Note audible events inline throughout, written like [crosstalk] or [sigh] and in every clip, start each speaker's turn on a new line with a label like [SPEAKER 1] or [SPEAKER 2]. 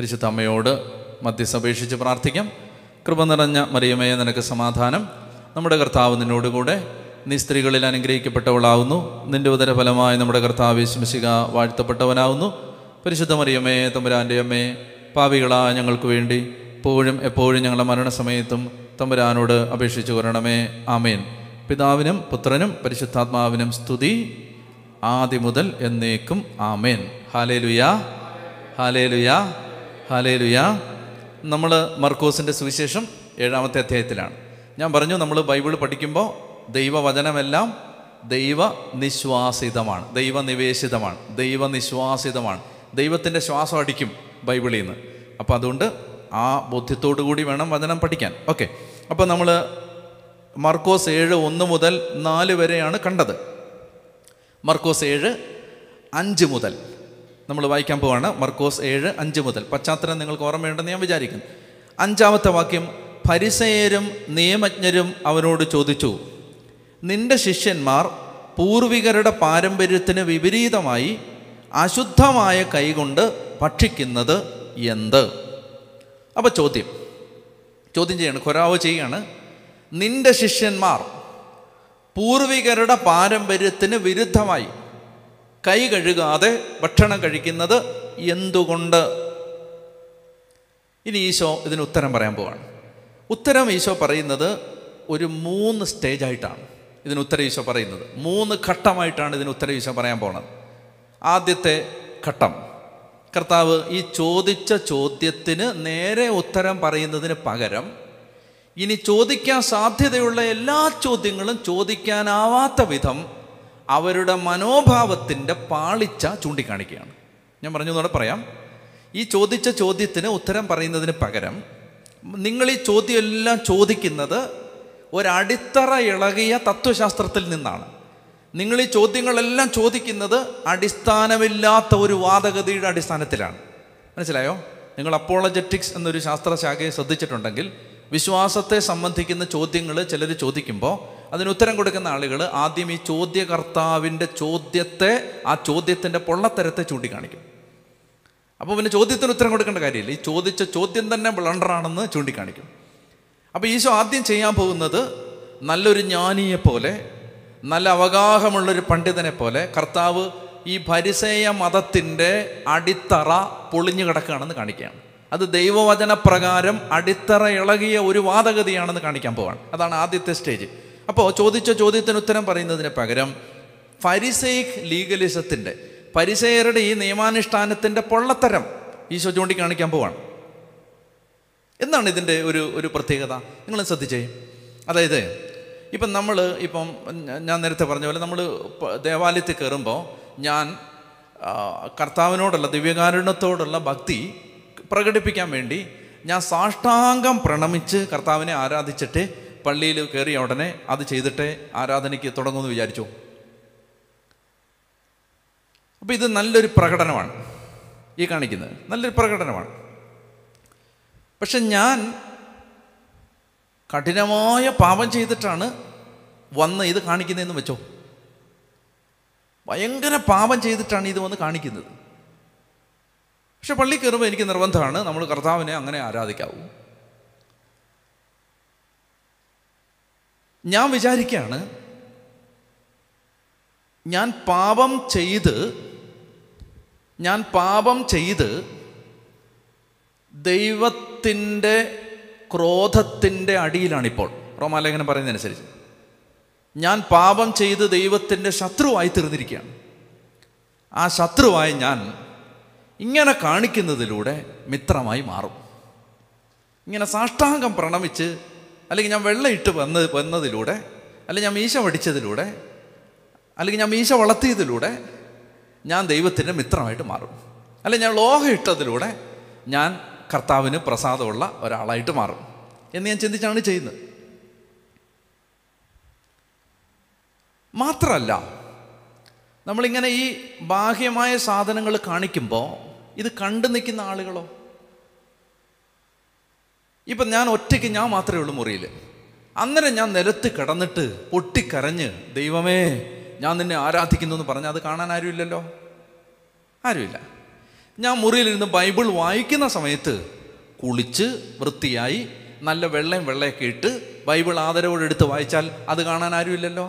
[SPEAKER 1] പരിശുദ്ധ അമ്മയോട് മധ്യസപേക്ഷിച്ച് പ്രാർത്ഥിക്കാം. കൃപ നിറഞ്ഞ മറിയമേ നിനക്ക് സമാധാനം. നമ്മുടെ കർത്താവ് നിന്നോടുകൂടെ നീ സ്ത്രീകളിൽ അനുഗ്രഹിക്കപ്പെട്ടവളാവുന്നു. നിന്റെ ഉദരഫലമായി നമ്മുടെ കർത്താവ് ശിമശിക വാഴ്ത്തപ്പെട്ടവനാവുന്നു. പരിശുദ്ധ മറിയമേ തമ്പുരാന്റെ അമ്മേ പാവികളാ ഞങ്ങൾക്ക് വേണ്ടി എപ്പോഴും എപ്പോഴും ഞങ്ങളുടെ മരണസമയത്തും തമ്പുരാനോട് അപേക്ഷിച്ചു കൊരണമേ ആമേൻ. പിതാവിനും പുത്രനും പരിശുദ്ധാത്മാവിനും സ്തുതി. ആദ്യം മുതൽ എന്നേക്കും ആമേൻ. ഹാലേ ലുയാ ഹാലേ ലുയാ നമ്മൾ മർക്കോസിന്റെ സുവിശേഷം ഏഴാമത്തെ അധ്യായത്തിലാണ്. ഞാൻ പറഞ്ഞു നമ്മൾ ബൈബിൾ പഠിക്കുമ്പോൾ ദൈവവചനമെല്ലാം ദൈവ നിശ്വാസിതമാണ് ദൈവനിവേശിതമാണ്. ദൈവനിശ്വാസിതമാണ്. ദൈവത്തിന്റെ ശ്വാസം അടിക്കും ബൈബിളിൽ നിന്ന് അപ്പോൾ അതുകൊണ്ട് ആ ബോധ്യത്തോടു കൂടി വേണം വചനം പഠിക്കാൻ. ഓക്കെ. അപ്പോൾ നമ്മൾ മർക്കോസ് ഏഴ് ഒന്ന് മുതൽ നാല് വരെയാണ് കണ്ടത്. മർക്കോസ് ഏഴ് അഞ്ച് മുതൽ. നമ്മൾ വായിക്കാൻ പോവാണ് മർക്കോസ് ഏഴ് അഞ്ച് മുതൽ. പശ്ചാത്തലം നിങ്ങൾക്ക് ഓർമ്മയുണ്ടെന്ന് ഞാൻ വിചാരിക്കുന്നു. അഞ്ചാമത്തെ വാക്യം പരിസയരും നിയമജ്ഞരും അവനോട് ചോദിച്ചു നിന്റെ ശിഷ്യന്മാർ പൂർവികരുടെ പാരമ്പര്യത്തിന് വിപരീതമായി അശുദ്ധമായ കൈകൊണ്ട് ഭക്ഷിക്കുന്നത് എന്ത്? അപ്പോൾ ചോദ്യം. ചോദ്യം ചെയ്യാണ് ഖൊരാവ് ചെയ്യാണ് നിന്റെ ശിഷ്യന്മാർ പൂർവികരുടെ പാരമ്പര്യത്തിന് വിരുദ്ധമായി കൈ കഴുകാതെ ഭക്ഷണം കഴിക്കുന്നത് എന്തുകൊണ്ട്? ഇനി ഈശോ ഇതിന് ഉത്തരം പറയാൻ പോവാണ്. ഉത്തരം ഈശോ പറയുന്നത് ഒരു മൂന്ന് സ്റ്റേജായിട്ടാണ് ഇതിന് ഉത്തരം ഈശോ പറയുന്നത്. മൂന്ന് ഘട്ടമായിട്ടാണ് ഇതിന് ഉത്തരം ഈശോ പറയാൻ പോണത്. ആദ്യത്തെ ഘട്ടം. കർത്താവ് ഈ ചോദിച്ച ചോദ്യത്തിന് നേരെ ഉത്തരം പറയുന്നതിന് പകരം ഇനി ചോദിക്കാൻ സാധ്യതയുള്ള എല്ലാ ചോദ്യങ്ങളും ചോദിക്കാനാവാത്ത വിധം അവരുടെ മനോഭാവത്തിന്റെ പാളിച്ച ചൂണ്ടിക്കാണിക്കുകയാണ്. ഞാൻ പറഞ്ഞു എന്നോട് പറയാം. ഈ ചോദിച്ച ചോദ്യത്തിന് ഉത്തരം പറയുന്നതിന് പകരം നിങ്ങൾ ഈ ചോദ്യം എല്ലാം ചോദിക്കുന്നത് ഒരടിത്തറ ഇളകിയ തത്വശാസ്ത്രത്തിൽ നിന്നാണ്. നിങ്ങൾ ഈ ചോദ്യങ്ങളെല്ലാം ചോദിക്കുന്നത് അടിസ്ഥാനമില്ലാത്ത ഒരു വാദഗതിയുടെ അടിസ്ഥാനത്തിലാണ്. മനസ്സിലായോ? നിങ്ങൾ അപ്പോളജറ്റിക്സ് എന്നൊരു ശാസ്ത്രശാഖയെ ശ്രദ്ധിച്ചിട്ടുണ്ടെങ്കിൽ വിശ്വാസത്തെ സംബന്ധിക്കുന്ന ചോദ്യങ്ങൾ ചിലർ ചോദിക്കുമ്പോൾ അതിന് ഉത്തരം കൊടുക്കുന്ന ആളുകൾ ആദ്യം ഈ ചോദ്യകർത്താവിന്റെ ചോദ്യത്തെ ആ ചോദ്യത്തിന്റെ പൊള്ളത്തരത്തെ ചൂണ്ടിക്കാണിക്കും. അപ്പോൾ പിന്നെ ചോദ്യത്തിന് ഉത്തരം കൊടുക്കേണ്ട കാര്യമില്ല. ഈ ചോദിച്ച ചോദ്യം തന്നെ ബ്ലണ്ടറാണെന്ന് ചൂണ്ടിക്കാണിക്കും. അപ്പോൾ ഈശോ ആദ്യം ചെയ്യാൻ പോകുന്നത് നല്ലൊരു ജ്ഞാനിയെ പോലെ നല്ല അവഗാഹമുള്ളൊരു പണ്ഡിതനെ പോലെ കർത്താവ് ഈ പരിസേയ മതത്തിന്റെ അടിത്തറ പൊളിഞ്ഞു കിടക്കുകയാണെന്ന് കാണിക്കുകയാണ്. അത് ദൈവവചന പ്രകാരം അടിത്തറ ഇളകിയ ഒരു വാദഗതിയാണെന്ന് കാണിക്കാൻ പോവാണ്. അതാണ് ആദ്യത്തെ സ്റ്റേജ്. അപ്പോൾ ചോദിച്ച ചോദ്യത്തിന് ഉത്തരം പറയുന്നതിന് പകരം ഫരിസൈക് ലീഗലിസത്തിന്റെ പരിസയരുടെ ഈ നിയമാനുഷ്ഠാനത്തിന്റെ പൊള്ളത്തരം ഈശോ ചൂണ്ടിക്കാണിക്കാൻ പോവാണ്. എന്താണ് ഇതിന്റെ ഒരു ഒരു പ്രത്യേകത? നിങ്ങൾ ശ്രദ്ധിച്ചേ. അതായത് ഇപ്പം നമ്മൾ ഇപ്പം ഞാൻ നേരത്തെ പറഞ്ഞ പോലെ നമ്മൾ ദേവാലയത്തിൽ കയറുമ്പോൾ ഞാൻ കർത്താവിനോടുള്ള ദിവ്യകാരുണ്യത്തോടുള്ള ഭക്തി പ്രകടിപ്പിക്കാൻ വേണ്ടി ഞാൻ സാഷ്ടാംഗം പ്രണമിച്ച് കർത്താവിനെ ആരാധിച്ചിട്ട് പള്ളിയിൽ കയറിയ ഉടനെ അത് ചെയ്തിട്ട് ആരാധനയ്ക്ക് തുടങ്ങുമെന്ന് വിചാരിച്ചു. അപ്പോൾ ഇത് നല്ലൊരു പ്രകടനമാണ് ഈ കാണിക്കുന്നത്. നല്ലൊരു പ്രകടനമാണ്. പക്ഷെ ഞാൻ കഠിനമായ പാപം ചെയ്തിട്ടാണ് വന്ന് ഇത് കാണിക്കുന്നതെന്ന് വെച്ചോ? ഭയങ്കര പാപം ചെയ്തിട്ടാണ് ഇത് വന്ന് കാണിക്കുന്നത്. പക്ഷെ പള്ളി കയറുമ്പോൾ എനിക്ക് നിർബന്ധമാണ്. നമ്മൾ കർത്താവിനെ അങ്ങനെ ആരാധിക്കാവൂ. ഞാൻ വിചാരിക്കുകയാണ് ഞാൻ പാപം ചെയ്ത് ഞാൻ പാപം ചെയ്ത് ദൈവത്തിന്റെ ക്രോധത്തിന്റെ അടിയിലാണിപ്പോൾ. റോമാലേഖനം പറയുന്നതനുസരിച്ച്. ഞാൻ പാപം ചെയ്ത് ദൈവത്തിന്റെ ശത്രുവായി തീർന്നിരിക്കുകയാണ്. ആ ശത്രുവായി ഞാൻ ഇങ്ങനെ കാണിക്കുന്നതിലൂടെ മിത്രമായി മാറും. ഇങ്ങനെ സാഷ്ടാംഗം പ്രണമിച്ച് അല്ലെങ്കിൽ ഞാൻ വെള്ളയിട്ട് വന്ന് വന്നതിലൂടെ അല്ലെങ്കിൽ ഞാൻ മീശ പഠിച്ചതിലൂടെ അല്ലെങ്കിൽ ഞാൻ മീശ വളർത്തിയതിലൂടെ ഞാൻ ദൈവത്തിന്റെ മിത്രമായിട്ട് മാറും. അല്ലെങ്കിൽ ഞാൻ ലോഹം ഇട്ടതിലൂടെ ഞാൻ കർത്താവിന് പ്രസാദമുള്ള ഒരാളായിട്ട് മാറും. എന്ന് ഞാൻ ചിന്തിച്ചാണ് ചെയ്യുന്നത്. മാത്രമല്ല നമ്മളിങ്ങനെ ഈ ബാഹ്യമായ സാധനങ്ങൾ കാണിക്കുമ്പോൾ ഇത് കണ്ടു നിൽക്കുന്ന ആളുകളോ ഇപ്പം ഞാൻ ഒറ്റയ്ക്ക് ഞാൻ മാത്രമേ ഉള്ളൂ മുറിയിൽ അന്നേരം ഞാൻ നിലത്ത് കിടന്നിട്ട് പൊട്ടിക്കരഞ്ഞ് ദൈവമേ ഞാൻ നിന്നെ ആരാധിക്കുന്നു എന്ന് പറഞ്ഞാൽ അത് കാണാൻ ആരുമില്ലല്ലോ? ആരുമില്ല. ഞാൻ മുറിയിലിരുന്ന് ബൈബിൾ വായിക്കുന്ന സമയത്ത് കുളിച്ച് വൃത്തിയായി നല്ല വെള്ളയും വെള്ളയൊക്കെ ഇട്ട് ബൈബിൾ ആദരവോടെ എടുത്ത് വായിച്ചാൽ അത് കാണാൻ ആരുമില്ലല്ലോ?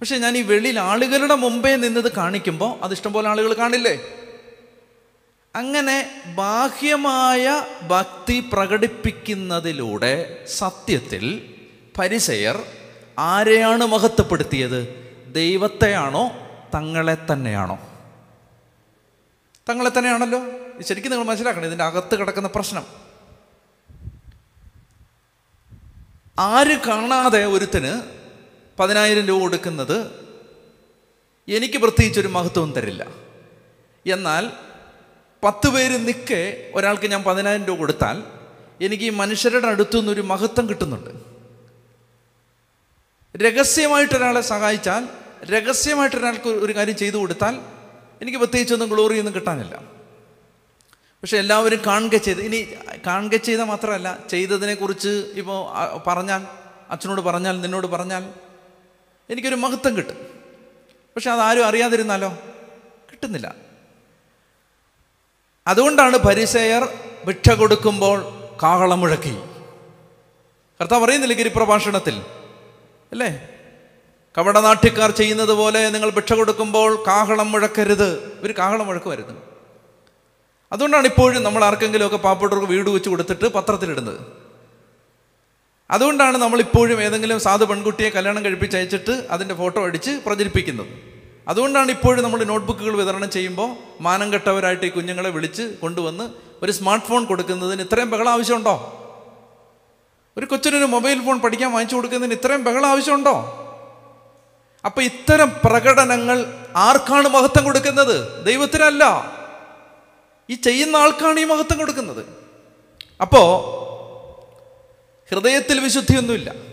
[SPEAKER 1] പക്ഷെ ഞാൻ ഈ വെളിയിൽ ആളുകളുടെ മുമ്പേ നിന്നത് കാണിക്കുമ്പോൾ അത് ഇഷ്ടംപോലെ ആളുകൾ കാണില്ലേ? അങ്ങനെ ബാഹ്യമായ ഭക്തി പ്രകടിപ്പിക്കുന്നതിലൂടെ സത്യത്തിൽ പരിസയർ ആരെയാണ് മഹത്വപ്പെടുത്തിയത്? ദൈവത്തെയാണോ? തങ്ങളെ തന്നെയാണോ? തങ്ങളെ തന്നെയാണല്ലോ? ശരിക്കും നിങ്ങൾ മനസ്സിലാക്കണം ഇതിന്റെ അകത്ത് കിടക്കുന്ന പ്രശ്നം. ആര് കാണാതെ ഒരുത്തിന് പതിനായിരം രൂപ കൊടുക്കുന്നത് എനിക്ക് പ്രത്യേകിച്ചൊരു മഹത്വം തരില്ല. എന്നാൽ പത്ത് പേര് നിൽക്കെ ഒരാൾക്ക് ഞാൻ പതിനായിരം രൂപ കൊടുത്താൽ എനിക്ക് ഈ മനുഷ്യരുടെ അടുത്തു നിന്നൊരു മഹത്വം കിട്ടുന്നുണ്ട്. രഹസ്യമായിട്ട് ഒരാളെ സഹായിച്ചാൽ രഹസ്യമായിട്ട് ഒരാൾക്ക് ഒരു കാര്യം ചെയ്തു കൊടുത്താൽ എനിക്ക് പ്രത്യേകിച്ചൊന്നും ഗ്ലോറിയൊന്നും കിട്ടാനില്ല. പക്ഷെ എല്ലാവരും കാണുക ചെയ്ത് ഇനി കാണുക ചെയ്ത മാത്രമല്ല ചെയ്തതിനെക്കുറിച്ച് ഇപ്പോൾ പറഞ്ഞാൽ അച്ഛനോട് പറഞ്ഞാൽ നിന്നോട് പറഞ്ഞാൽ എനിക്കൊരു മഹത്വം കിട്ടും. പക്ഷെ അതാരും അറിയാതിരുന്നാലോ? കിട്ടുന്നില്ല. അതുകൊണ്ടാണ് പരിസയർ ഭിക്ഷ കൊടുക്കുമ്പോൾ കാഹളം മുഴക്കി. കർത്താവ് പറയുന്നില്ല ഗിരിപ്രഭാഷണത്തിൽ? അല്ലേ? കവടനാട്യക്കാർ ചെയ്യുന്നത് പോലെ നിങ്ങൾ ഭിക്ഷ കൊടുക്കുമ്പോൾ കാഹളം മുഴക്കരുത്. ഒരു കാഹളം മുഴക്കുമായിരുന്നു അതുകൊണ്ടാണ് ഇപ്പോഴും നമ്മൾ ആർക്കെങ്കിലുമൊക്കെ പാവപ്പെട്ടവർക്ക് വീട് വെച്ച് കൊടുത്തിട്ട് പത്രത്തിലിടുന്നത്. അതുകൊണ്ടാണ് നമ്മളിപ്പോഴും ഏതെങ്കിലും സാധു പെൺകുട്ടിയെ കല്യാണം കഴിപ്പിച്ച് അയച്ചിട്ട് അതിന്റെ ഫോട്ടോ അടിച്ച് പ്രചരിപ്പിക്കുന്നത്. അതുകൊണ്ടാണ് ഇപ്പോഴും നമ്മൾ നോട്ട്ബുക്കുകൾ വിതരണം ചെയ്യുമ്പോൾ മാനം കെട്ടവരായിട്ട് ഈ കുഞ്ഞുങ്ങളെ വിളിച്ച് കൊണ്ടുവന്ന് ഒരു സ്മാർട്ട് ഫോൺ കൊടുക്കുന്നതിന് ഇത്രയും ബഹളം ആവശ്യമുണ്ടോ? ഒരു കൊച്ചിനൊരു മൊബൈൽ ഫോൺ പഠിക്കാൻ വാങ്ങിച്ചു കൊടുക്കുന്നതിന് ഇത്രയും ബഹളം ആവശ്യമുണ്ടോ? അപ്പം ഇത്തരം പ്രകടനങ്ങൾ ആർക്കാണ് മഹത്വം കൊടുക്കുന്നത്? ദൈവത്തിനല്ല. ഈ ചെയ്യുന്ന ആൾക്കാണ് ഈ മഹത്വം കൊടുക്കുന്നത്. അപ്പോൾ ഹൃദയത്തിൽ വിശുദ്ധിയൊന്നുമില്ല.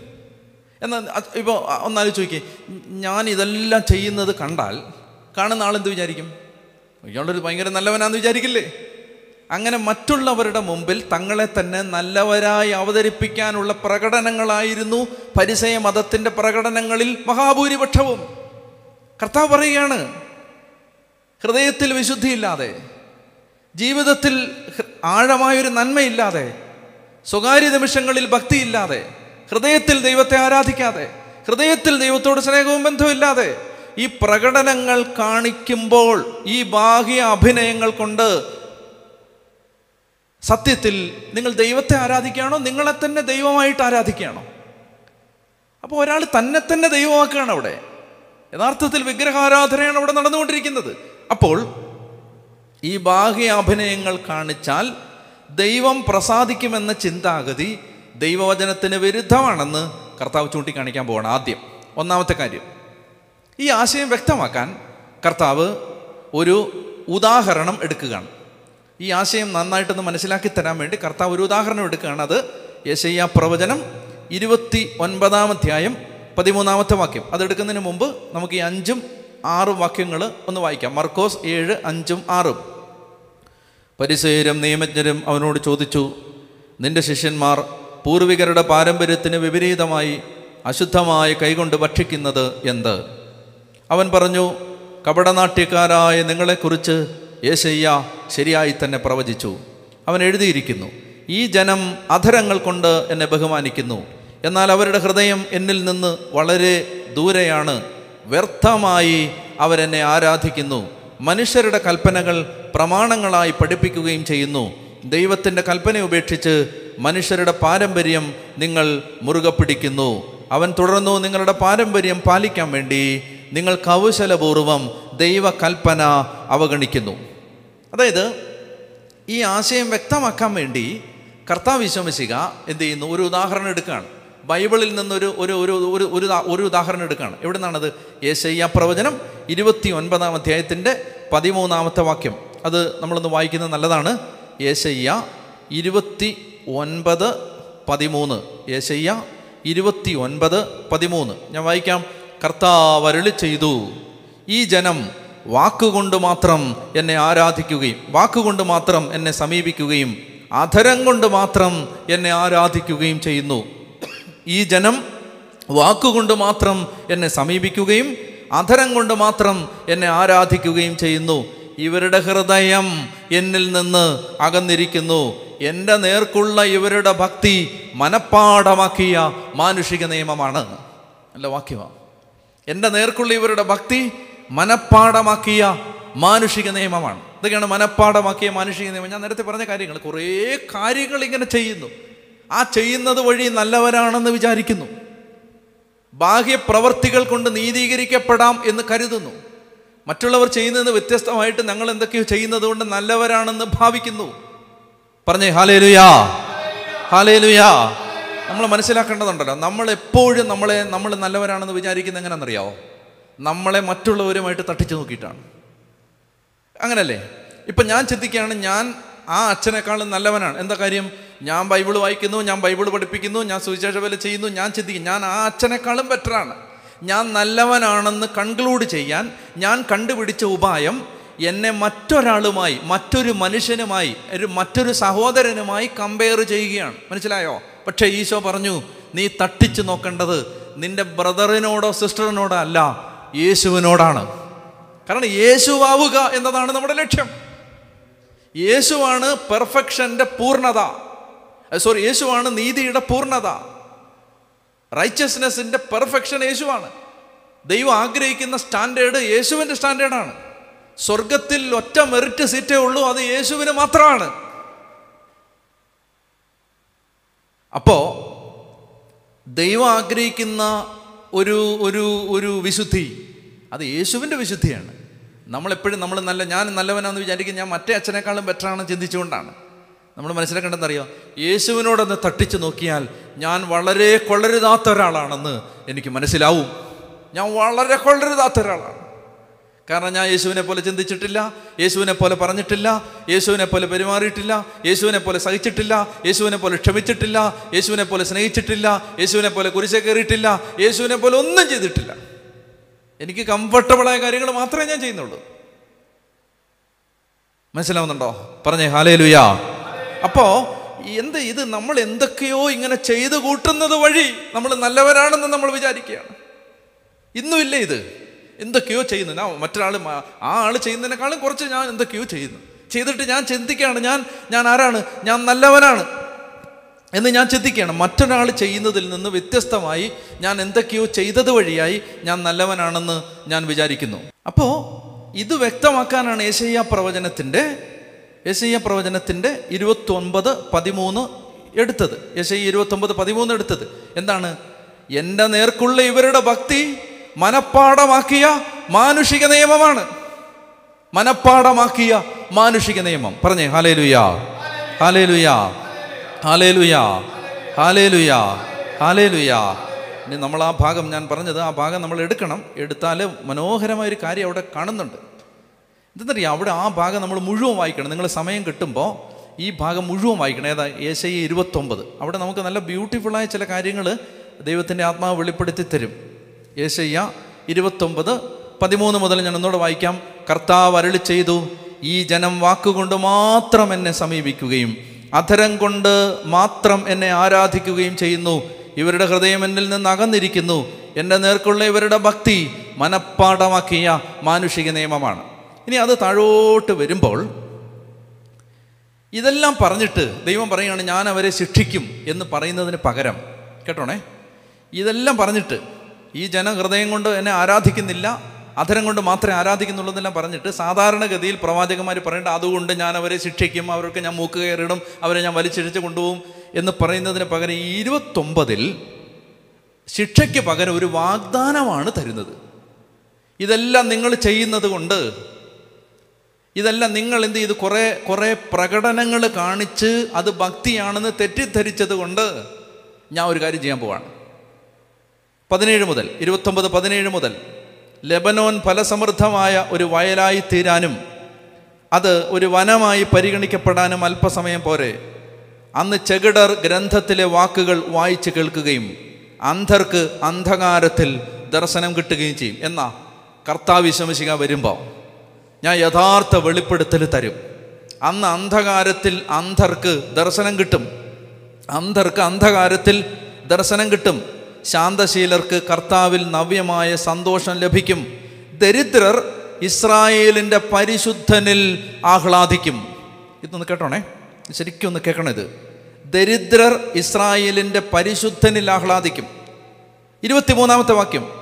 [SPEAKER 1] എന്നാൽ ഇപ്പോൾ ഒന്നാലും ചോദിക്കേ ഞാൻ ഇതെല്ലാം ചെയ്യുന്നത് കണ്ടാൽ കാണുന്ന ആളെന്ത് വിചാരിക്കും? ഇയാളൊരു ഭയങ്കര നല്ലവനാന്ന് വിചാരിക്കില്ലേ? അങ്ങനെ മറ്റുള്ളവരുടെ മുമ്പിൽ തങ്ങളെ തന്നെ നല്ലവരായി അവതരിപ്പിക്കാനുള്ള പ്രകടനങ്ങളായിരുന്നു പരിസയ മതത്തിന്റെ പ്രകടനങ്ങളിൽ മഹാഭൂരിപക്ഷവും. കർത്താവ് പറയുകയാണ് ഹൃദയത്തിൽ വിശുദ്ധിയില്ലാതെ ജീവിതത്തിൽ ആഴമായൊരു നന്മയില്ലാതെ സ്വകാര്യ നിമിഷങ്ങളിൽ ഭക്തിയില്ലാതെ ഹൃദയത്തിൽ ദൈവത്തെ ആരാധിക്കാതെ ഹൃദയത്തിൽ ദൈവത്തോട് സ്നേഹവും ബന്ധമില്ലാതെ ഈ പ്രകടനങ്ങൾ കാണിക്കുമ്പോൾ ഈ ബാഹ്യ അഭിനയങ്ങൾ കൊണ്ട് സത്യത്തിൽ നിങ്ങൾ ദൈവത്തെ ആരാധിക്കുകയാണോ നിങ്ങളെ തന്നെ ദൈവമായിട്ട് ആരാധിക്കുകയാണോ? അപ്പോൾ ഒരാൾ തന്നെ തന്നെ ദൈവമാക്കുകയാണ് അവിടെ. യഥാർത്ഥത്തിൽ വിഗ്രഹാരാധനയാണ് അവിടെ നടന്നുകൊണ്ടിരിക്കുന്നത്. അപ്പോൾ ഈ ബാഹ്യ അഭിനയങ്ങൾ കാണിച്ചാൽ ദൈവം പ്രസാദിക്കുമെന്ന ചിന്താഗതി ദൈവവചനത്തിന് വിരുദ്ധമാണെന്ന് കർത്താവ് ചൂണ്ടിക്കാണിക്കാൻ പോവാണ് ആദ്യം. ഒന്നാമത്തെ കാര്യം ഈ ആശയം വ്യക്തമാക്കാൻ കർത്താവ് ഒരു ഉദാഹരണം എടുക്കുകയാണ്. ഈ ആശയം നന്നായിട്ടൊന്ന് മനസ്സിലാക്കി തരാൻ വേണ്ടി കർത്താവ് ഒരു ഉദാഹരണം എടുക്കുകയാണ്. അത് യശയ്യ പ്രവചനം ഇരുപത്തി ഒൻപതാം അധ്യായം പതിമൂന്നാമത്തെ വാക്യം. അതെടുക്കുന്നതിന് മുമ്പ് നമുക്ക് ഈ അഞ്ചും ആറും വാക്യങ്ങൾ ഒന്ന് വായിക്കാം. മർക്കോസ് ഏഴ് അഞ്ചും ആറും. പരിസേരും നിയമജ്ഞരും അവനോട് ചോദിച്ചു നിന്റെ ശിഷ്യന്മാർ പൂർവികരുടെ പാരമ്പര്യത്തിന് വിപരീതമായി അശുദ്ധമായി കൈകൊണ്ട് ഭക്ഷിക്കുന്നത് എന്ത്? അവൻ പറഞ്ഞു കപടനാട്യക്കാരായ നിങ്ങളെക്കുറിച്ച് യേശയ്യ ശരിയായി തന്നെ പ്രവചിച്ചു. അവൻ എഴുതിയിരിക്കുന്നു ഈ ജനം അധരങ്ങൾ കൊണ്ട് എന്നെ ബഹുമാനിക്കുന്നു. എന്നാൽ അവരുടെ ഹൃദയം എന്നിൽ നിന്ന് വളരെ ദൂരെയാണ്. വ്യർത്ഥമായി അവരെന്നെ ആരാധിക്കുന്നു. മനുഷ്യരുടെ കൽപ്പനകൾ പ്രമാണങ്ങളായി പഠിപ്പിക്കുകയും ചെയ്യുന്നു. ദൈവത്തിന്റെ കൽപ്പന ഉപേക്ഷിച്ച് മനുഷ്യരുടെ പാരമ്പര്യം നിങ്ങൾ മുറുകെ പിടിക്കുന്നു. അവൻ തുടർന്നു നിങ്ങളുടെ പാരമ്പര്യം പാലിക്കാൻ വേണ്ടി നിങ്ങൾ കൗശലപൂർവം ദൈവകൽപ്പന അവഗണിക്കുന്നു. അതായത് ഈ ആശയം വ്യക്തമാക്കാൻ വേണ്ടി കർത്താവ് വിശ്വസിക്കുക എന്ത് ചെയ്യുന്നു? ഒരു ഉദാഹരണം എടുക്കുകയാണ്. ബൈബിളിൽ നിന്നൊരു ഒരു ഒരു ഒരു ഒരു ഒരു ഉദാഹരണം എടുക്കുകയാണ്. എവിടെ നിന്നാണത് യേശയ്യ പ്രവചനം ഇരുപത്തി ഒൻപതാം അധ്യായത്തിന്റെ പതിമൂന്നാമത്തെ വാക്യം. അത് നമ്മളൊന്ന് വായിക്കുന്നത് നല്ലതാണ്. യേശയ്യ ഇരുപത്തി ഒൻപത് പതിമൂന്ന്. യേശയ്യ ഇരുപത്തി ഒൻപത് പതിമൂന്ന്. ഞാൻ വായിക്കാം. കർത്താവരളി ചെയ്തു ഈ ജനം വാക്കുകൊണ്ട് മാത്രം എന്നെ ആരാധിക്കുകയും വാക്കുകൊണ്ട് മാത്രം എന്നെ സമീപിക്കുകയും അധരം കൊണ്ട് മാത്രം എന്നെ ആരാധിക്കുകയും ചെയ്യുന്നു. ഈ ജനം വാക്കുകൊണ്ട് മാത്രം എന്നെ സമീപിക്കുകയും അധരം കൊണ്ട് മാത്രം എന്നെ ആരാധിക്കുകയും ചെയ്യുന്നു. ഇവരുടെ ഹൃദയം എന്നിൽ നിന്ന് അകന്നിരിക്കുന്നു. എന്റെ നേർക്കുള്ള ഇവരുടെ ഭക്തി മനഃപ്പാഠമാക്കിയ മാനുഷിക നിയമമാണ്. നല്ല വാക്യമാണ് എന്റെ നേർക്കുള്ള ഇവരുടെ ഭക്തി മനഃപ്പാഠമാക്കിയ മാനുഷിക നിയമമാണ്. ഇതൊക്കെയാണ് മനഃപ്പാഠമാക്കിയ മാനുഷിക നിയമം. ഞാൻ നേരത്തെ പറഞ്ഞ കാര്യങ്ങൾ കുറേ കാര്യങ്ങൾ ഇങ്ങനെ ചെയ്യുന്നു. ആ ചെയ്യുന്നത് വഴി നല്ലവരാണെന്ന് വിചാരിക്കുന്നു. ബാഹ്യ ബാഹ്യപ്രവർത്തികൾ കൊണ്ട് നീതീകരിക്കപ്പെടാം എന്ന് കരുതുന്നു. മറ്റുള്ളവർ ചെയ്യുന്നതിന് വ്യത്യസ്തമായിട്ട് ഞങ്ങൾ എന്തൊക്കെയോ ചെയ്യുന്നത് കൊണ്ട് നല്ലവരാണെന്ന് ഭാവിക്കുന്നു. പറഞ്ഞേ ഹാലേലുയാ ഹാലേലുയാ. നമ്മൾ മനസ്സിലാക്കേണ്ടതുണ്ടല്ലോ നമ്മൾ എപ്പോഴും നമ്മളെ നമ്മൾ നല്ലവരാണെന്ന് വിചാരിക്കുന്നത് എങ്ങനെയാണെന്നറിയാവോ? നമ്മളെ മറ്റുള്ളവരുമായിട്ട് തട്ടിച്ചു നോക്കിയിട്ടാണ്. അങ്ങനല്ലേ? ഇപ്പം ഞാൻ ചിന്തിക്കുകയാണ് ഞാൻ ആ അച്ഛനേക്കാളും നല്ലവനാണ്. എന്താ കാര്യം? ഞാൻ ബൈബിൾ വായിക്കുന്നു ഞാൻ ബൈബിൾ പഠിപ്പിക്കുന്നു ഞാൻ സുവിശേഷ വില ചെയ്യുന്നു ഞാൻ ചിന്തിക്കും ഞാൻ ആ അച്ഛനേക്കാളും ബെറ്ററാണ് ഞാൻ നല്ലവനാണെന്ന് കൺക്ലൂഡ് ചെയ്യാൻ ഞാൻ കണ്ടുപിടിച്ച ഉപായം എന്നെ മറ്റൊരാളുമായി മറ്റൊരു മനുഷ്യനുമായി ഒരു മറ്റൊരു സഹോദരനുമായി കമ്പയർ ചെയ്യുകയാണ്. മനസ്സിലായോ? പക്ഷേ ഈശോ പറഞ്ഞു നീ തട്ടിച്ചു നോക്കേണ്ടത് നിന്റെ ബ്രദറിനോടോ സിസ്റ്ററിനോടോ അല്ല യേശുവിനോടാണ്. കാരണം യേശുവാവുക എന്നതാണ് നമ്മുടെ ലക്ഷ്യം. യേശുവാണ് പെർഫെക്ഷന്റെ പൂർണത. സോറി യേശുവാണ് നീതിയുടെ പൂർണത. റൈച്ചസ്നെസ്സിന്റെ പെർഫെക്ഷൻ യേശുവാണ്. ദൈവം ആഗ്രഹിക്കുന്ന സ്റ്റാൻഡേർഡ് യേശുവിന്റെ സ്റ്റാൻഡേർഡാണ്. സ്വർഗത്തിൽ ഒറ്റ മെറിറ്റ് സീറ്റേ ഉള്ളൂ അത് യേശുവിന് മാത്രമാണ്. അപ്പോ ദൈവം ആഗ്രഹിക്കുന്ന ഒരു ഒരു ഒരു വിശുദ്ധി അത് യേശുവിന്റെ വിശുദ്ധിയാണ്. നമ്മളെപ്പോഴും നമ്മൾ നല്ല ഞാൻ നല്ലവനാന്ന് വിചാരിക്കും ഞാൻ മറ്റേ അച്ഛനേക്കാളും ബെറ്ററാണ് ചിന്തിച്ചുകൊണ്ടാണ്. നമ്മൾ മനസ്സിലാക്കേണ്ടതെന്നറിയോ യേശുവിനോടൊന്ന് തട്ടിച്ച് നോക്കിയാൽ ഞാൻ വളരെ കൊള്ളരുതാത്ത ഒരാളാണെന്ന് എനിക്ക് മനസ്സിലാവും. ഞാൻ വളരെ കൊള്ളരുതാത്ത ഒരാളാണ്. കാരണം ഞാൻ യേശുവിനെ പോലെ ചിന്തിച്ചിട്ടില്ല യേശുവിനെ പോലെ പറഞ്ഞിട്ടില്ല യേശുവിനെ പോലെ പെരുമാറിയിട്ടില്ല യേശുവിനെ പോലെ സഹിച്ചിട്ടില്ല യേശുവിനെ പോലെ ക്ഷമിച്ചിട്ടില്ല യേശുവിനെ പോലെ സ്നേഹിച്ചിട്ടില്ല യേശുവിനെ പോലെ കുരിശെ കയറിയിട്ടില്ല യേശുവിനെ പോലെ ഒന്നും ചെയ്തിട്ടില്ല. എനിക്ക് കംഫർട്ടബിളായ കാര്യങ്ങൾ മാത്രമേ ഞാൻ ചെയ്യുന്നുള്ളൂ. മനസ്സിലാവുന്നുണ്ടോ? പറഞ്ഞേ ഹാലേ ലുയാ അപ്പോ എന്ത് ഇത് നമ്മൾ എന്തൊക്കെയോ ഇങ്ങനെ ചെയ്തു കൂട്ടുന്നത് വഴി നമ്മൾ നല്ലവരാണെന്ന് നമ്മൾ വിചാരിക്കുകയാണ്. ഇന്നുമില്ലേ ഇത്. എന്തൊക്കെയോ ചെയ്യുന്നു. ഞാൻ മറ്റൊരാൾ ആ ആൾ ചെയ്യുന്നതിനേക്കാളും കുറച്ച് ഞാൻ എന്തൊക്കെയോ ചെയ്യുന്നു. ചെയ്തിട്ട് ഞാൻ ചിന്തിക്കുകയാണ്. ഞാൻ ഞാൻ ആരാണ്? ഞാൻ നല്ലവനാണ് എന്ന് ഞാൻ ചിന്തിക്കുകയാണ്. മറ്റൊരാൾ ചെയ്യുന്നതിൽ നിന്ന് വ്യത്യസ്തമായി ഞാൻ എന്തൊക്കെയോ ചെയ്തത് വഴിയായി ഞാൻ നല്ലവനാണെന്ന് ഞാൻ വിചാരിക്കുന്നു. അപ്പോൾ ഇത് വ്യക്തമാക്കാനാണ് ഏശയ്യ പ്രവചനത്തിന്റെ ഏശയ്യ പ്രവചനത്തിന്റെ ഇരുപത്തൊൻപത് പതിമൂന്ന് എടുത്തത്. ഏശയ്യ ഇരുപത്തൊമ്പത് പതിമൂന്ന് എടുത്തത്. എന്താണ്? എന്റെ നേർക്കുള്ള ഇവരുടെ ഭക്തി മനപ്പാടമാക്കിയ മാനുഷിക നിയമമാണ്. മനപ്പാടമാക്കിയ മാനുഷിക നിയമം. പറഞ്ഞേ ഹാലേ ലുയാ ഹാലേ ലുയാ ഹാലേ ലുയാ ഹാലേ ലുയാ ഹാലേ ലുയാ ഇനി നമ്മൾ ആ ഭാഗം ഞാൻ പറഞ്ഞത് ആ ഭാഗം നമ്മൾ എടുക്കണം. എടുത്താൽ മനോഹരമായൊരു കാര്യം അവിടെ കാണുന്നുണ്ട്. എന്തെന്നറിയാം അവിടെ ആ ഭാഗം നമ്മൾ മുഴുവൻ വായിക്കണം. നിങ്ങൾ സമയം കിട്ടുമ്പോൾ ഈ ഭാഗം മുഴുവൻ വായിക്കണം. ഏതാ? ഏശയ്യ ഇരുപത്തൊമ്പത്. അവിടെ നമുക്ക് നല്ല ബ്യൂട്ടിഫുള്ളായ ചില കാര്യങ്ങൾ ദൈവത്തിന്റെ ആത്മാവ് വെളിപ്പെടുത്തി തരും. ഏശയ്യ ഇരുപത്തൊമ്പത് പതിമൂന്ന് മുതൽ ഞാൻ ഒന്നുകൂടെ വായിക്കാം. കർത്താവ് അരളി ചെയ്തു ഈ ജനം വാക്കുകൊണ്ട് മാത്രം എന്നെ സമീപിക്കുകയും അധരം കൊണ്ട് മാത്രം എന്നെ ആരാധിക്കുകയും ചെയ്യുന്നു. ഇവരുടെ ഹൃദയം എന്നിൽ നിന്ന് അകന്നിരിക്കുന്നു. എന്റെ നേർക്കുള്ള ഇവരുടെ ഭക്തി മനഃപ്പാഠമാക്കിയ മാനുഷിക നിയമമാണ്. ഇനി അത് താഴോട്ട് വരുമ്പോൾ ഇതെല്ലാം പറഞ്ഞിട്ട് ദൈവം പറയുകയാണ് ഞാൻ അവരെ ശിക്ഷിക്കും എന്ന് പറയുന്നതിന് പകരം. കേട്ടോണേ? ഇതെല്ലാം പറഞ്ഞിട്ട് ഈ ജനം ഹൃദയം കൊണ്ട് എന്നെ ആരാധിക്കുന്നില്ല അധരം കൊണ്ട് മാത്രമേ ആരാധിക്കുന്നുള്ളതെല്ലാം പറഞ്ഞിട്ട് സാധാരണഗതിയിൽ പ്രവാചകന്മാർ പറയേണ്ട അതുകൊണ്ട് ഞാൻ അവരെ ശിക്ഷിക്കും അവർക്ക് ഞാൻ മൂക്ക് കയറിടും അവരെ ഞാൻ വലിച്ചിഴിച്ച് കൊണ്ടുപോകും എന്ന് പറയുന്നതിന് പകരം ഈ ഇരുപത്തൊമ്പതിൽ ശിക്ഷയ്ക്ക് പകരം ഒരു വാഗ്ദാനമാണ് തരുന്നത്. ഇതെല്ലാം നിങ്ങൾ ചെയ്യുന്നത് കൊണ്ട് ഇതെല്ലാം നിങ്ങൾ എന്ത് ചെയ്ത്? കുറേ കുറേ പ്രകടനങ്ങൾ കാണിച്ച് അത് ഭക്തിയാണെന്ന് തെറ്റിദ്ധരിച്ചത് കൊണ്ട് ഞാൻ ഒരു കാര്യം ചെയ്യാൻ പോവാണ്. പതിനേഴ് മുതൽ ഇരുപത്തൊമ്പത് പതിനേഴ് മുതൽ ലെബനോൻ ഫലസമൃദ്ധമായ ഒരു വയലായി തീരാനും അത് ഒരു വനമായി പരിഗണിക്കപ്പെടാനും അല്പസമയം പോരെ. അന്ന് ചെകിടർ ഗ്രന്ഥത്തിലെ വാക്കുകൾ വായിച്ച് കേൾക്കുകയും അന്ധർക്ക് അന്ധകാരത്തിൽ ദർശനം കിട്ടുകയും ചെയ്യും. എന്നാ കർത്താവ് വിശമിശിക വരുമ്പോൾ ഞാൻ യഥാർത്ഥ വെളിപ്പെടുത്തൽ തരും. അന്ന് അന്ധകാരത്തിൽ അന്ധർക്ക് ദർശനം കിട്ടും. അന്ധർക്ക് അന്ധകാരത്തിൽ ദർശനം കിട്ടും. ശാന്തശീലർക്ക് കർത്താവിൽ നവ്യമായ സന്തോഷം ലഭിക്കും. ദരിദ്രർ ഇസ്രായേലിന്റെ പരിശുദ്ധനിൽ ആഹ്ലാദിക്കും. ഇതൊന്ന് കേട്ടോണേ. ശരിക്കും ഒന്ന് കേൾക്കണം ഇത്. ദരിദ്രർ ഇസ്രായേലിന്റെ പരിശുദ്ധനിൽ ആഹ്ലാദിക്കും. ഇരുപത്തിമൂന്നാമത്തെ വാക്യം.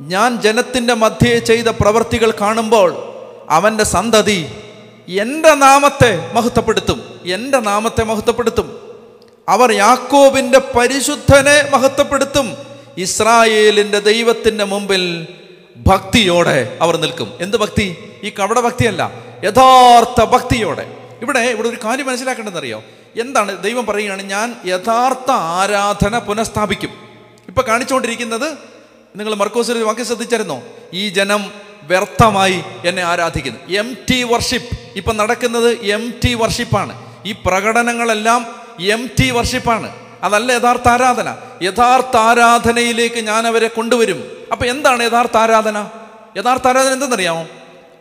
[SPEAKER 1] ഞാൻ ജനത്തിന്റെ മധ്യേ ചെയ്ത പ്രവർത്തികൾ കാണുമ്പോൾ അവന്റെ സന്തതി എന്റെ നാമത്തെ മഹത്വപ്പെടുത്തും. എന്റെ നാമത്തെ മഹത്വപ്പെടുത്തും. അവർ യാക്കോബിന്റെ പരിശുദ്ധനെ മഹത്വപ്പെടുത്തും. ഇസ്രായേലിന്റെ ദൈവത്തിന്റെ മുമ്പിൽ ഭക്തിയോടെ അവർ നിൽക്കും. എന്ത് ഭക്തി? ഈ കവട ഭക്തിയല്ല യഥാർത്ഥ ഭക്തിയോടെ. ഇവിടെ ഇവിടെ ഒരു കാര്യം മനസ്സിലാക്കേണ്ടതെന്നറിയോ? എന്താണ്? ദൈവം പറയുകയാണ് ഞാൻ യഥാർത്ഥ ആരാധന പുനഃസ്ഥാപിക്കും. ഇപ്പൊ കാണിച്ചുകൊണ്ടിരിക്കുന്നത് നിങ്ങൾ മർക്കോസിൽ വാക്കി ശ്രദ്ധിച്ചായിരുന്നോ? ഈ ജനം വ്യർത്ഥമായി എന്നെ ആരാധിക്കുന്നു. Empty worship. ഇപ്പം നടക്കുന്നത് എം ടി വർഷിപ്പാണ്. ഈ പ്രകടനങ്ങളെല്ലാം എം ടി വർഷിപ്പാണ് അതല്ല യഥാർത്ഥ ആരാധന. യഥാർത്ഥ ആരാധനയിലേക്ക് ഞാൻ അവരെ കൊണ്ടുവരും. അപ്പൊ എന്താണ് യഥാർത്ഥ ആരാധന? യഥാർത്ഥ ആരാധന എന്തെന്നറിയാമോ?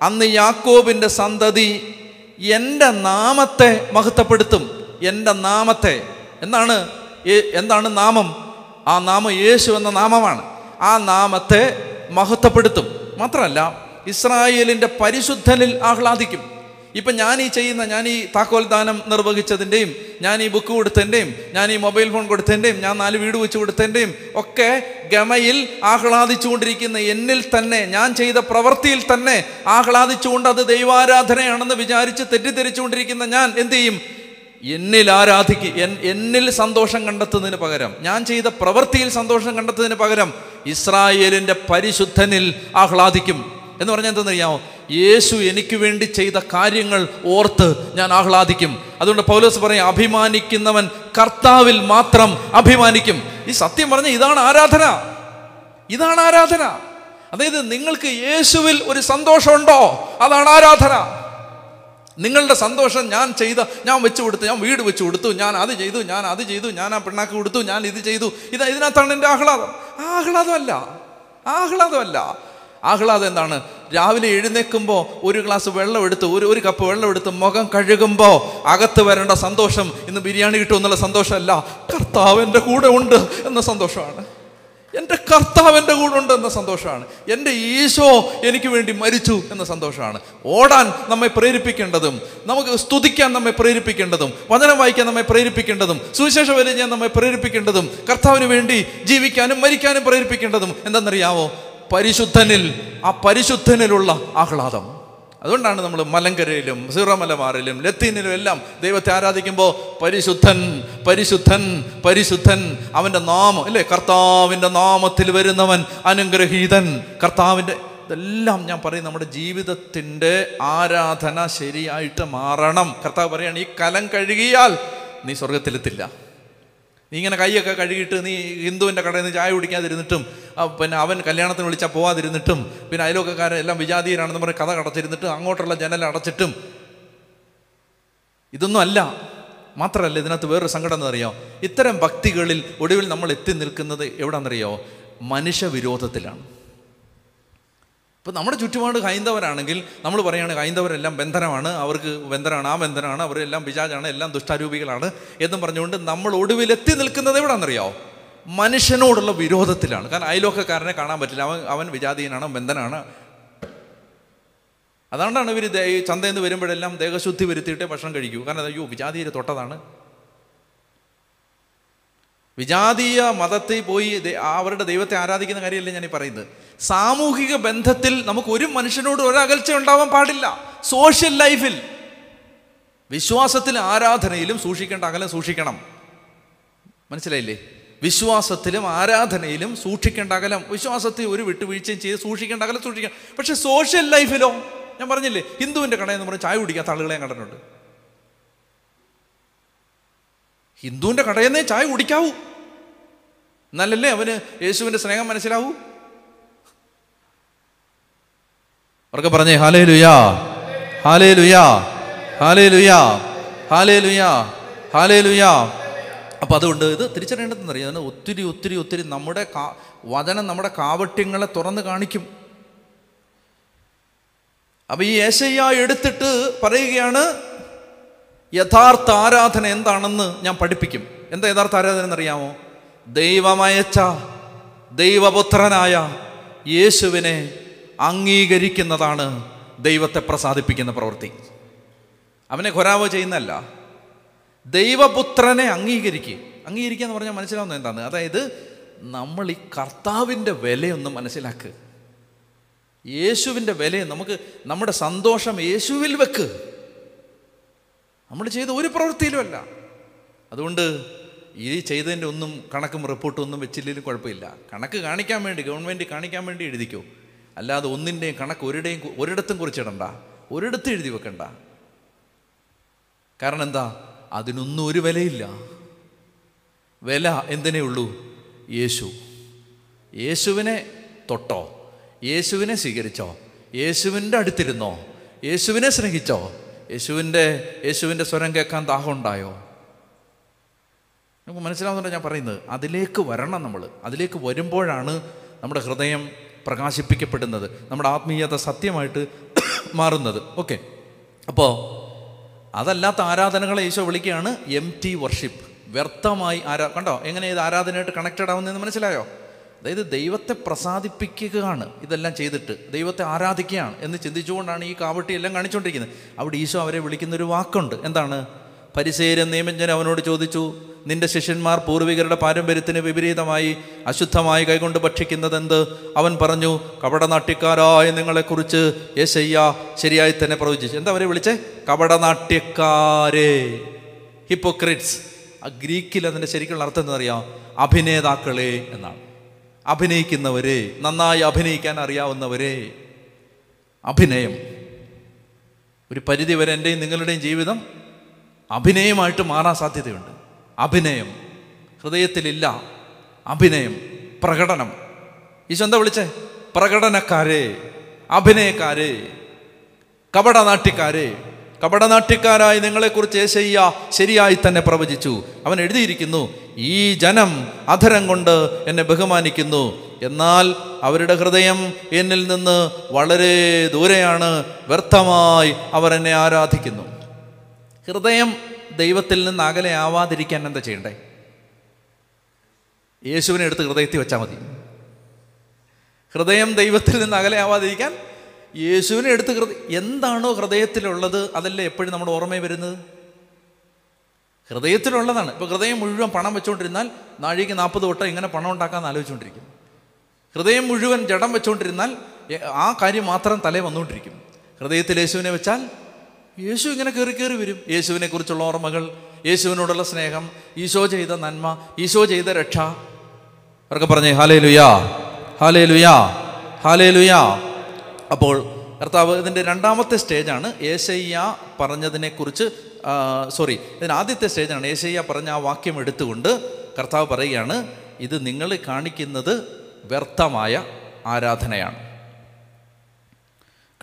[SPEAKER 1] അന്ന് യാക്കോബിന്റെ സന്തതി എന്റെ നാമത്തെ മഹത്വപ്പെടുത്തും. എന്റെ നാമത്തെ. എന്താണ്? എന്താണ് നാമം? ആ നാമം യേശു എന്ന നാമമാണ്. ആ നാമത്തെ മഹത്വപ്പെടുത്തും. മാത്രമല്ല ഇസ്രായേലിന്റെ പരിശുദ്ധനിൽ ആഹ്ലാദിക്കും. ഇപ്പം ഞാൻ ഈ ചെയ്യുന്ന ഞാൻ ഈ താക്കോൽ ദാനം നിർവഹിച്ചതിന്റെയും ഞാൻ ഈ ബുക്ക് കൊടുത്തതിന്റെയും ഞാൻ ഈ മൊബൈൽ ഫോൺ കൊടുത്തതിന്റെയും ഞാൻ നാല് വീട് വെച്ച് കൊടുത്തതിന്റെയും ഒക്കെ ഗമയിൽ ആഹ്ലാദിച്ചുകൊണ്ടിരിക്കുന്ന എന്നിൽ തന്നെ ഞാൻ ചെയ്ത പ്രവൃത്തിയിൽ തന്നെ ആഹ്ലാദിച്ചുകൊണ്ട് അത് ദൈവാരാധനയാണെന്ന് വിചാരിച്ച് തെറ്റിദ്ധരിച്ചുകൊണ്ടിരിക്കുന്ന ഞാൻ എന്ത് ചെയ്യും? എന്നിൽ ആരാധിക്ക് എന്നിൽ സന്തോഷം കണ്ടെത്തുന്നതിന് പകരം ഞാൻ ചെയ്ത പ്രവൃത്തിയിൽ സന്തോഷം കണ്ടെത്തുന്നതിന് പകരം ഇസ്രായേലിന്റെ പരിശുദ്ധനിൽ ആഹ്ലാദിക്കും. എന്ന് പറഞ്ഞാൽ എന്തെന്നറിയാമോ യേശു എനിക്ക് വേണ്ടി ചെയ്ത കാര്യങ്ങൾ ഓർത്ത് ഞാൻ ആഹ്ലാദിക്കും. അതുകൊണ്ട് പൗലോസ് പറയും അഭിമാനിക്കുന്നവൻ കർത്താവിൽ മാത്രം അഭിമാനിക്കും. ഈ സത്യം പറഞ്ഞ ഇതാണ് ആരാധന. ഇതാണ് ആരാധന. അതായത് നിങ്ങൾക്ക് യേശുവിൽ ഒരു സന്തോഷമുണ്ടോ? അതാണ് ആരാധന. നിങ്ങളുടെ സന്തോഷം ഞാൻ ചെയ്ത ഞാൻ വെച്ച് കൊടുത്തു ഞാൻ വീട് വെച്ച് കൊടുത്തു ഞാൻ അത് ചെയ്തു ഞാൻ അത് ചെയ്തു ഞാൻ ആ പിണ്ണാക്ക് കൊടുത്തു ഞാൻ ഇത് ചെയ്തു. ഇത് ഇതിനകത്താണ് എന്റെ ആഹ്ലാദം. ആഹ്ലാദമല്ല. ആഹ്ലാദമല്ല. ആഹ്ലാദം എന്താണ്? രാവിലെ എഴുന്നേൽക്കുമ്പോൾ ഒരു ഗ്ലാസ് വെള്ളം എടുത്ത് ഒരു ഒരു കപ്പ് വെള്ളം എടുത്ത് മുഖം കഴുകുമ്പോൾ അകത്ത് വരേണ്ട സന്തോഷം ഇന്ന് ബിരിയാണി കിട്ടും എന്നുള്ള സന്തോഷമല്ല. കർത്താവ് എന്റെ കൂടെ ഉണ്ട് എന്ന സന്തോഷമാണ്. എന്റെ കർത്താവ് എന്റെ കൂടെ ഉണ്ട് എന്ന സന്തോഷമാണ്. എന്റെ ഈശോ എനിക്ക് വേണ്ടി മരിച്ചു എന്ന സന്തോഷമാണ്. ഓടാൻ നമ്മെ പ്രേരിപ്പിക്കേണ്ടതും നമുക്ക് സ്തുതിക്കാൻ നമ്മെ പ്രേരിപ്പിക്കേണ്ടതും വചനം വായിക്കാൻ നമ്മെ പ്രേരിപ്പിക്കേണ്ടതും സുവിശേഷം ഞാൻ നമ്മെ പ്രേരിപ്പിക്കേണ്ടതും കർത്താവിന് വേണ്ടി ജീവിക്കാനും മരിക്കാനും പ്രേരിപ്പിക്കേണ്ടതും എന്തെന്നറിയാവോ? പരിശുദ്ധനിൽ ആ പരിശുദ്ധനിലുള്ള ആഹ്ലാദം. അതുകൊണ്ടാണ് നമ്മൾ മലങ്കരയിലും സീറമലമാറിലും ലത്തീനിലും എല്ലാം ദൈവത്തെ ആരാധിക്കുമ്പോൾ പരിശുദ്ധൻ പരിശുദ്ധൻ പരിശുദ്ധൻ അവന്റെ നാമം അല്ലേ? കർത്താവിന്റെ നാമത്തിൽ വരുന്നവൻ അനുഗ്രഹീതൻ. കർത്താവിന്റെ ഇതെല്ലാം ഞാൻ പറയും നമ്മുടെ ജീവിതത്തിന്റെ ആരാധന ശരിയായിട്ട് മാറണം. കർത്താവ് പറയുകയാണ് ഈ കലം കഴുകിയാൽ നീ സ്വർഗത്തിലെത്തില്ല നീ ഇങ്ങനെ കൈയൊക്കെ കഴുകിയിട്ട് നീ ഹിന്ദുവിന്റെ കടയിൽ നിന്ന് ചായ കുടിക്കാതിരുന്നിട്ടും പിന്നെ അവൻ കല്യാണത്തിന് വിളിച്ചാൽ പോവാതിരുന്നിട്ടും പിന്നെ അയൽവക്കക്കാരൻ എല്ലാം വിജാതീയരാണെന്ന് പറഞ്ഞ് കഥ കടച്ചിരുന്നിട്ടും അങ്ങോട്ടുള്ള ജനൽ അടച്ചിട്ടും. ഇതൊന്നും അല്ല. മാത്രമല്ല ഇതിനകത്ത് വേറൊരു സങ്കടം എന്നറിയോ ഇത്തരം ഭക്തികളിൽ ഒടുവിൽ നമ്മൾ എത്തി നിൽക്കുന്നത് എവിടാണെന്നറിയോ മനുഷ്യവിരോധത്തിലാണ്. ഇപ്പം നമ്മുടെ ചുറ്റുപാട് ഹൈന്ദവരാണെങ്കിൽ നമ്മൾ പറയുകയാണ് ഹൈന്ദവരെല്ലാം ബന്ധനമാണ് അവർക്ക് ബന്ധനമാണ് ആ ബന്ധനമാണ് അവരെല്ലാം പിശാചാണ് എല്ലാം ദുഷ്ടാരൂപികളാണ് എന്നും പറഞ്ഞുകൊണ്ട് നമ്മൾ ഒടുവിലെത്തി നിൽക്കുന്നത് എവിടാണെന്നറിയാമോ മനുഷ്യനോടുള്ള വിരോധത്തിലാണ്. കാരണം അയലോക്കക്കാരനെ കാണാൻ പറ്റില്ല. അവൻ അവൻ വിജാതീയനാണ് ബന്ധനാണ്. അതുകൊണ്ടാണ് ഇവർ ഈ ചന്തയിൽ നിന്ന് വരുമ്പോഴെല്ലാം ദേഹശുദ്ധി വരുത്തിയിട്ടേ ഭക്ഷണം കഴിക്കൂ. കാരണം അയ്യോ വിജാതീയരെ തൊട്ടതാണ്. വിജാതീയ മതത്തിൽ പോയി അവരുടെ ദൈവത്തെ ആരാധിക്കുന്ന കാര്യമല്ലേ ഞാൻ പറയുന്നത്? സാമൂഹിക ബന്ധത്തിൽ നമുക്ക് ഒരു മനുഷ്യനോട് ഒരകൽച്ച ഉണ്ടാവാൻ പാടില്ല. സോഷ്യൽ ലൈഫിൽ വിശ്വാസത്തിലും ആരാധനയിലും സൂക്ഷിക്കേണ്ട അകലം സൂക്ഷിക്കണം. മനസ്സിലായില്ലേ? വിശ്വാസത്തിലും ആരാധനയിലും സൂക്ഷിക്കേണ്ട അകലം. വിശ്വാസത്തിൽ ഒരു വിട്ടുവീഴ്ചയും ചെയ്ത് സൂക്ഷിക്കേണ്ട അകലം സൂക്ഷിക്കണം. പക്ഷേ സോഷ്യൽ ലൈഫിലോ ഞാൻ പറഞ്ഞില്ലേ ഹിന്ദുവിന്റെ കടയിൽ നിന്ന് പറഞ്ഞ് ചായ കുടിക്കാത്ത ആളുകളെ കണ്ടിട്ടുണ്ട്. ഹിന്ദുവിന്റെ കടയിൽ നിന്നേ ചായ കുടിക്കാവൂ. എന്നാലല്ലേ അവന് യേശുവിന്റെ സ്നേഹം മനസ്സിലാവൂ? അവർക്ക് പറഞ്ഞേ ഹാലേ ലുയാ ഹാലേ ലുയാ ഹാലേ ലുയാ ഹാലേ ലുയാ ഹാലേ ലുയാ അപ്പം അതുകൊണ്ട് ഇത് തിരിച്ചറിയേണ്ടതെന്നറിയാം. അതിന് ഒത്തിരി ഒത്തിരി ഒത്തിരി നമ്മുടെ കാ വചനം നമ്മുടെ കാവട്യങ്ങളെ തുറന്ന് കാണിക്കും. അപ്പം ഈ ഏശയ്യ എടുത്തിട്ട് പറയുകയാണ് യഥാർത്ഥ ആരാധന എന്താണെന്ന് ഞാൻ പഠിപ്പിക്കും. എന്താ യഥാർത്ഥ ആരാധന എന്നറിയാമോ? ദൈവമയച്ച ദൈവപുത്രനായ യേശുവിനെ അംഗീകരിക്കുന്നതാണ് ദൈവത്തെ പ്രസാദിപ്പിക്കുന്ന പ്രവൃത്തി. അവനെ ഖൊരാവ് ചെയ്യുന്നല്ല ദൈവപുത്രനെ അംഗീകരിക്കുക. അംഗീകരിക്കുക എന്ന് പറഞ്ഞാൽ മനസ്സിലാവുന്നത് എന്താണ്? അതായത് നമ്മൾ ഈ കർത്താവിന്റെ വിലയൊന്ന് മനസ്സിലാക്കുക യേശുവിന്റെ വിലയെ നമുക്ക് നമ്മുടെ സന്തോഷം യേശുവിൽ വെക്ക്. നമ്മൾ ചെയ്ത ഒരു പ്രവൃത്തിയിലുമല്ല. അതുകൊണ്ട് ഈ ചെയ്തതിന്റെ ഒന്നും കണക്കും റിപ്പോർട്ടും ഒന്നും വെച്ചില്ലെങ്കിലും കുഴപ്പമില്ല. കണക്ക് കാണിക്കാൻ വേണ്ടി ഗവൺമെന്റ് കാണിക്കാൻ വേണ്ടി എഴുതിക്കോ. അല്ലാതെ ഒന്നിന്റെയും കണക്ക് ഒരിടേയും ഒരിടത്തും കുറിച്ചിടണ്ട. ഒരിടത്തും എഴുതി വെക്കണ്ട. കാരണം എന്താ? അതിനൊന്നും ഒരു വിലയില്ല. വില എന്തിനേ ഉള്ളൂ? യേശു. യേശുവിനെ തൊട്ടോ? യേശുവിനെ സ്വീകരിച്ചോ? യേശുവിന്റെ അടുത്തിരുന്നോ? യേശുവിനെ സ്നേഹിച്ചോ? യേശുവിന്റെ യേശുവിന്റെ സ്വരം കേൾക്കാൻ ദാഹം ഉണ്ടായോ? നമുക്ക് മനസ്സിലാവുന്നുണ്ടോ ഞാൻ പറയുന്നത്? അതിലേക്ക് വരണം നമ്മൾ. അതിലേക്ക് വരുമ്പോഴാണ് നമ്മുടെ ഹൃദയം പ്രകാശിപ്പിക്കപ്പെടുന്നത് നമ്മുടെ ആത്മീയത സത്യമായിട്ട് [coughs] മാറുന്നത്. ഓക്കെ അപ്പോൾ അതല്ലാത്ത ആരാധനകളെ ഈശോ വിളിക്കുകയാണ് എം ടി വർഷിപ്പ് വ്യർത്ഥമായി ആരാ കണ്ടോ? എങ്ങനെ ഇത് ആരാധനയായിട്ട് കണക്റ്റഡ് ആവുന്നതെന്ന് മനസ്സിലായോ? അതായത് ദൈവത്തെ പ്രസാദിപ്പിക്കുകയാണ് ഇതെല്ലാം ചെയ്തിട്ട്. ദൈവത്തെ ആരാധിക്കുകയാണ് എന്ന് ചിന്തിച്ചുകൊണ്ടാണ് ഈ കാവട്ടി എല്ലാം കാണിച്ചുകൊണ്ടിരിക്കുന്നത്. അവിടെ ഈശോ അവരെ വിളിക്കുന്നൊരു വാക്കുണ്ട്. എന്താണ്? പരിസേര നിയമജ്ഞൻ അവനോട് ചോദിച്ചു നിന്റെ ശിഷ്യന്മാർ പൂർവികരുടെ പാരമ്പര്യത്തിന് വിപരീതമായി അശുദ്ധമായി കൈകൊണ്ട് ഭക്ഷിക്കുന്നതെന്ത്? അവൻ പറഞ്ഞു കപടനാട്യക്കാരായ നിങ്ങളെക്കുറിച്ച് യേശയ്യ ശരിയായി തന്നെ പ്രവചിച്ചു. എന്താ അവരെ വിളിച്ചേ? കപടനാട്യക്കാരെ. ഹിപ്പോക്രിറ്റ്സ് ആ ഗ്രീക്കിൽ അതിന്റെ ശരിക്കുള്ള അർത്ഥം എന്താ അറിയാം അഭിനേതാക്കളെ എന്നാണ്. അഭിനയിക്കുന്നവരെ. നന്നായി അഭിനയിക്കാൻ അറിയാവുന്നവരെ. അഭിനയം. ഒരു പരിധി വരെ എന്റെയും നിങ്ങളുടെയും ജീവിതം അഭിനയമായിട്ട് മാറാൻ സാധ്യതയുണ്ട്. അഭിനയം. ഹൃദയത്തിലില്ല. അഭിനയം. പ്രകടനം. ഈശോ എന്താ വിളിച്ചേ? പ്രകടനക്കാരെ. അഭിനയക്കാരെ. കപടനാട്യക്കാരെ കപടനാട്യക്കാരായി നിങ്ങളെക്കുറിച്ച് ഏശയ്യ ശരിയായി തന്നെ പ്രവചിച്ചു. അവൻ എഴുതിയിരിക്കുന്നു ഈ ജനം അധരം കൊണ്ട് എന്നെ ബഹുമാനിക്കുന്നു. എന്നാൽ അവരുടെ ഹൃദയം എന്നിൽ നിന്ന് വളരെ ദൂരെയാണ്. വ്യർത്ഥമായി അവർ എന്നെ ആരാധിക്കുന്നു. ഹൃദയം ദൈവത്തിൽ നിന്ന് അകലെ ആവാതിരിക്കാൻ എന്താ ചെയ്യണ്ടേ? യേശുവിനെ എടുത്ത് ഹൃദയത്തിൽ വെച്ചാൽ മതി. ഹൃദയം ദൈവത്തിൽ നിന്ന് അകലെ ആവാതിരിക്കാൻ യേശുവിനെ എടുത്ത് ഹൃദയ എന്താണോ ഹൃദയത്തിലുള്ളത് അതല്ലേ എപ്പോഴും നമ്മുടെ ഓർമ്മയിൽ വരുന്നത്? ഹൃദയത്തിലുള്ളതാണ്. ഇപ്പോൾ ഹൃദയം മുഴുവൻ പണം വെച്ചുകൊണ്ടിരുന്നാൽ നാഴിക നാൽപ്പത് വട്ടം ഇങ്ങനെ പണം ഉണ്ടാക്കാമെന്ന് ആലോചിച്ചുകൊണ്ടിരിക്കും ഹൃദയം മുഴുവൻ ജഡം വെച്ചുകൊണ്ടിരുന്നാൽ ആ കാര്യം മാത്രം തലേ വന്നുകൊണ്ടിരിക്കും ഹൃദയത്തിൽ യേശുവിനെ വെച്ചാൽ യേശു ഇങ്ങനെ കയറി കയറി വരും. യേശുവിനെ കുറിച്ചുള്ള ഓർമ്മകൾ യേശുവിനോടുള്ള സ്നേഹം ഈശോ ചെയ്ത നന്മ ഈശോ ചെയ്ത രക്ഷ. അവർക്ക് പറഞ്ഞേ ഹാലേ ലുയാ ഹാലേ ലുയാ ഹാലേ ലുയാ അപ്പോൾ കർത്താവ് ഇതിന്റെ രണ്ടാമത്തെ സ്റ്റേജാണ്. ഏശയ്യ പറഞ്ഞതിനെക്കുറിച്ച് സോറി ഇതിന് ആദ്യത്തെ സ്റ്റേജാണ്. ഏശയ്യ പറഞ്ഞ ആ വാക്യം എടുത്തുകൊണ്ട് കർത്താവ് പറയുകയാണ് ഇത് നിങ്ങൾ കാണിക്കുന്നത് വ്യർത്ഥമായ ആരാധനയാണ്.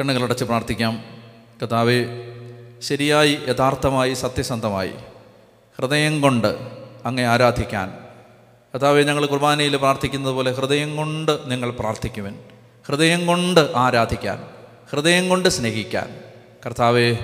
[SPEAKER 1] കണ്ണുകളടച്ച് പ്രാർത്ഥിക്കാം. കർത്താവെ ശരിയായി യഥാർത്ഥമായി സത്യസന്ധമായി ഹൃദയം കൊണ്ട് അങ്ങേ ആരാധിക്കാൻ. കഥാവെ ഞങ്ങൾ കുർബാനയിൽ പ്രാർത്ഥിക്കുന്നത് പോലെ ഹൃദയം കൊണ്ട് നിങ്ങൾ പ്രാർത്ഥിക്കുവൻ. ഹൃദയം കൊണ്ട് ആരാധിക്കാൻ. ഹൃദയം കൊണ്ട് സ്നേഹിക്കാൻ. കർത്താവെ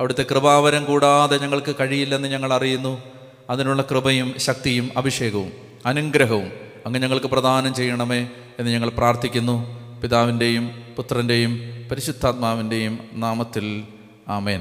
[SPEAKER 1] അവിടുത്തെ കൃപാവരം കൂടാതെ ഞങ്ങൾക്ക് കഴിയില്ലെന്ന് ഞങ്ങൾ അറിയുന്നു. അതിനുള്ള കൃപയും ശക്തിയും അഭിഷേകവും അനുഗ്രഹവും അങ്ങ് ഞങ്ങൾക്ക് പ്രദാനം ചെയ്യണമേ എന്ന് ഞങ്ങൾ പ്രാർത്ഥിക്കുന്നു. പിതാവിന്റെയും പുത്രന്റെയും പരിശുദ്ധാത്മാവിന്റെയും നാമത്തിൽ ആമേൻ.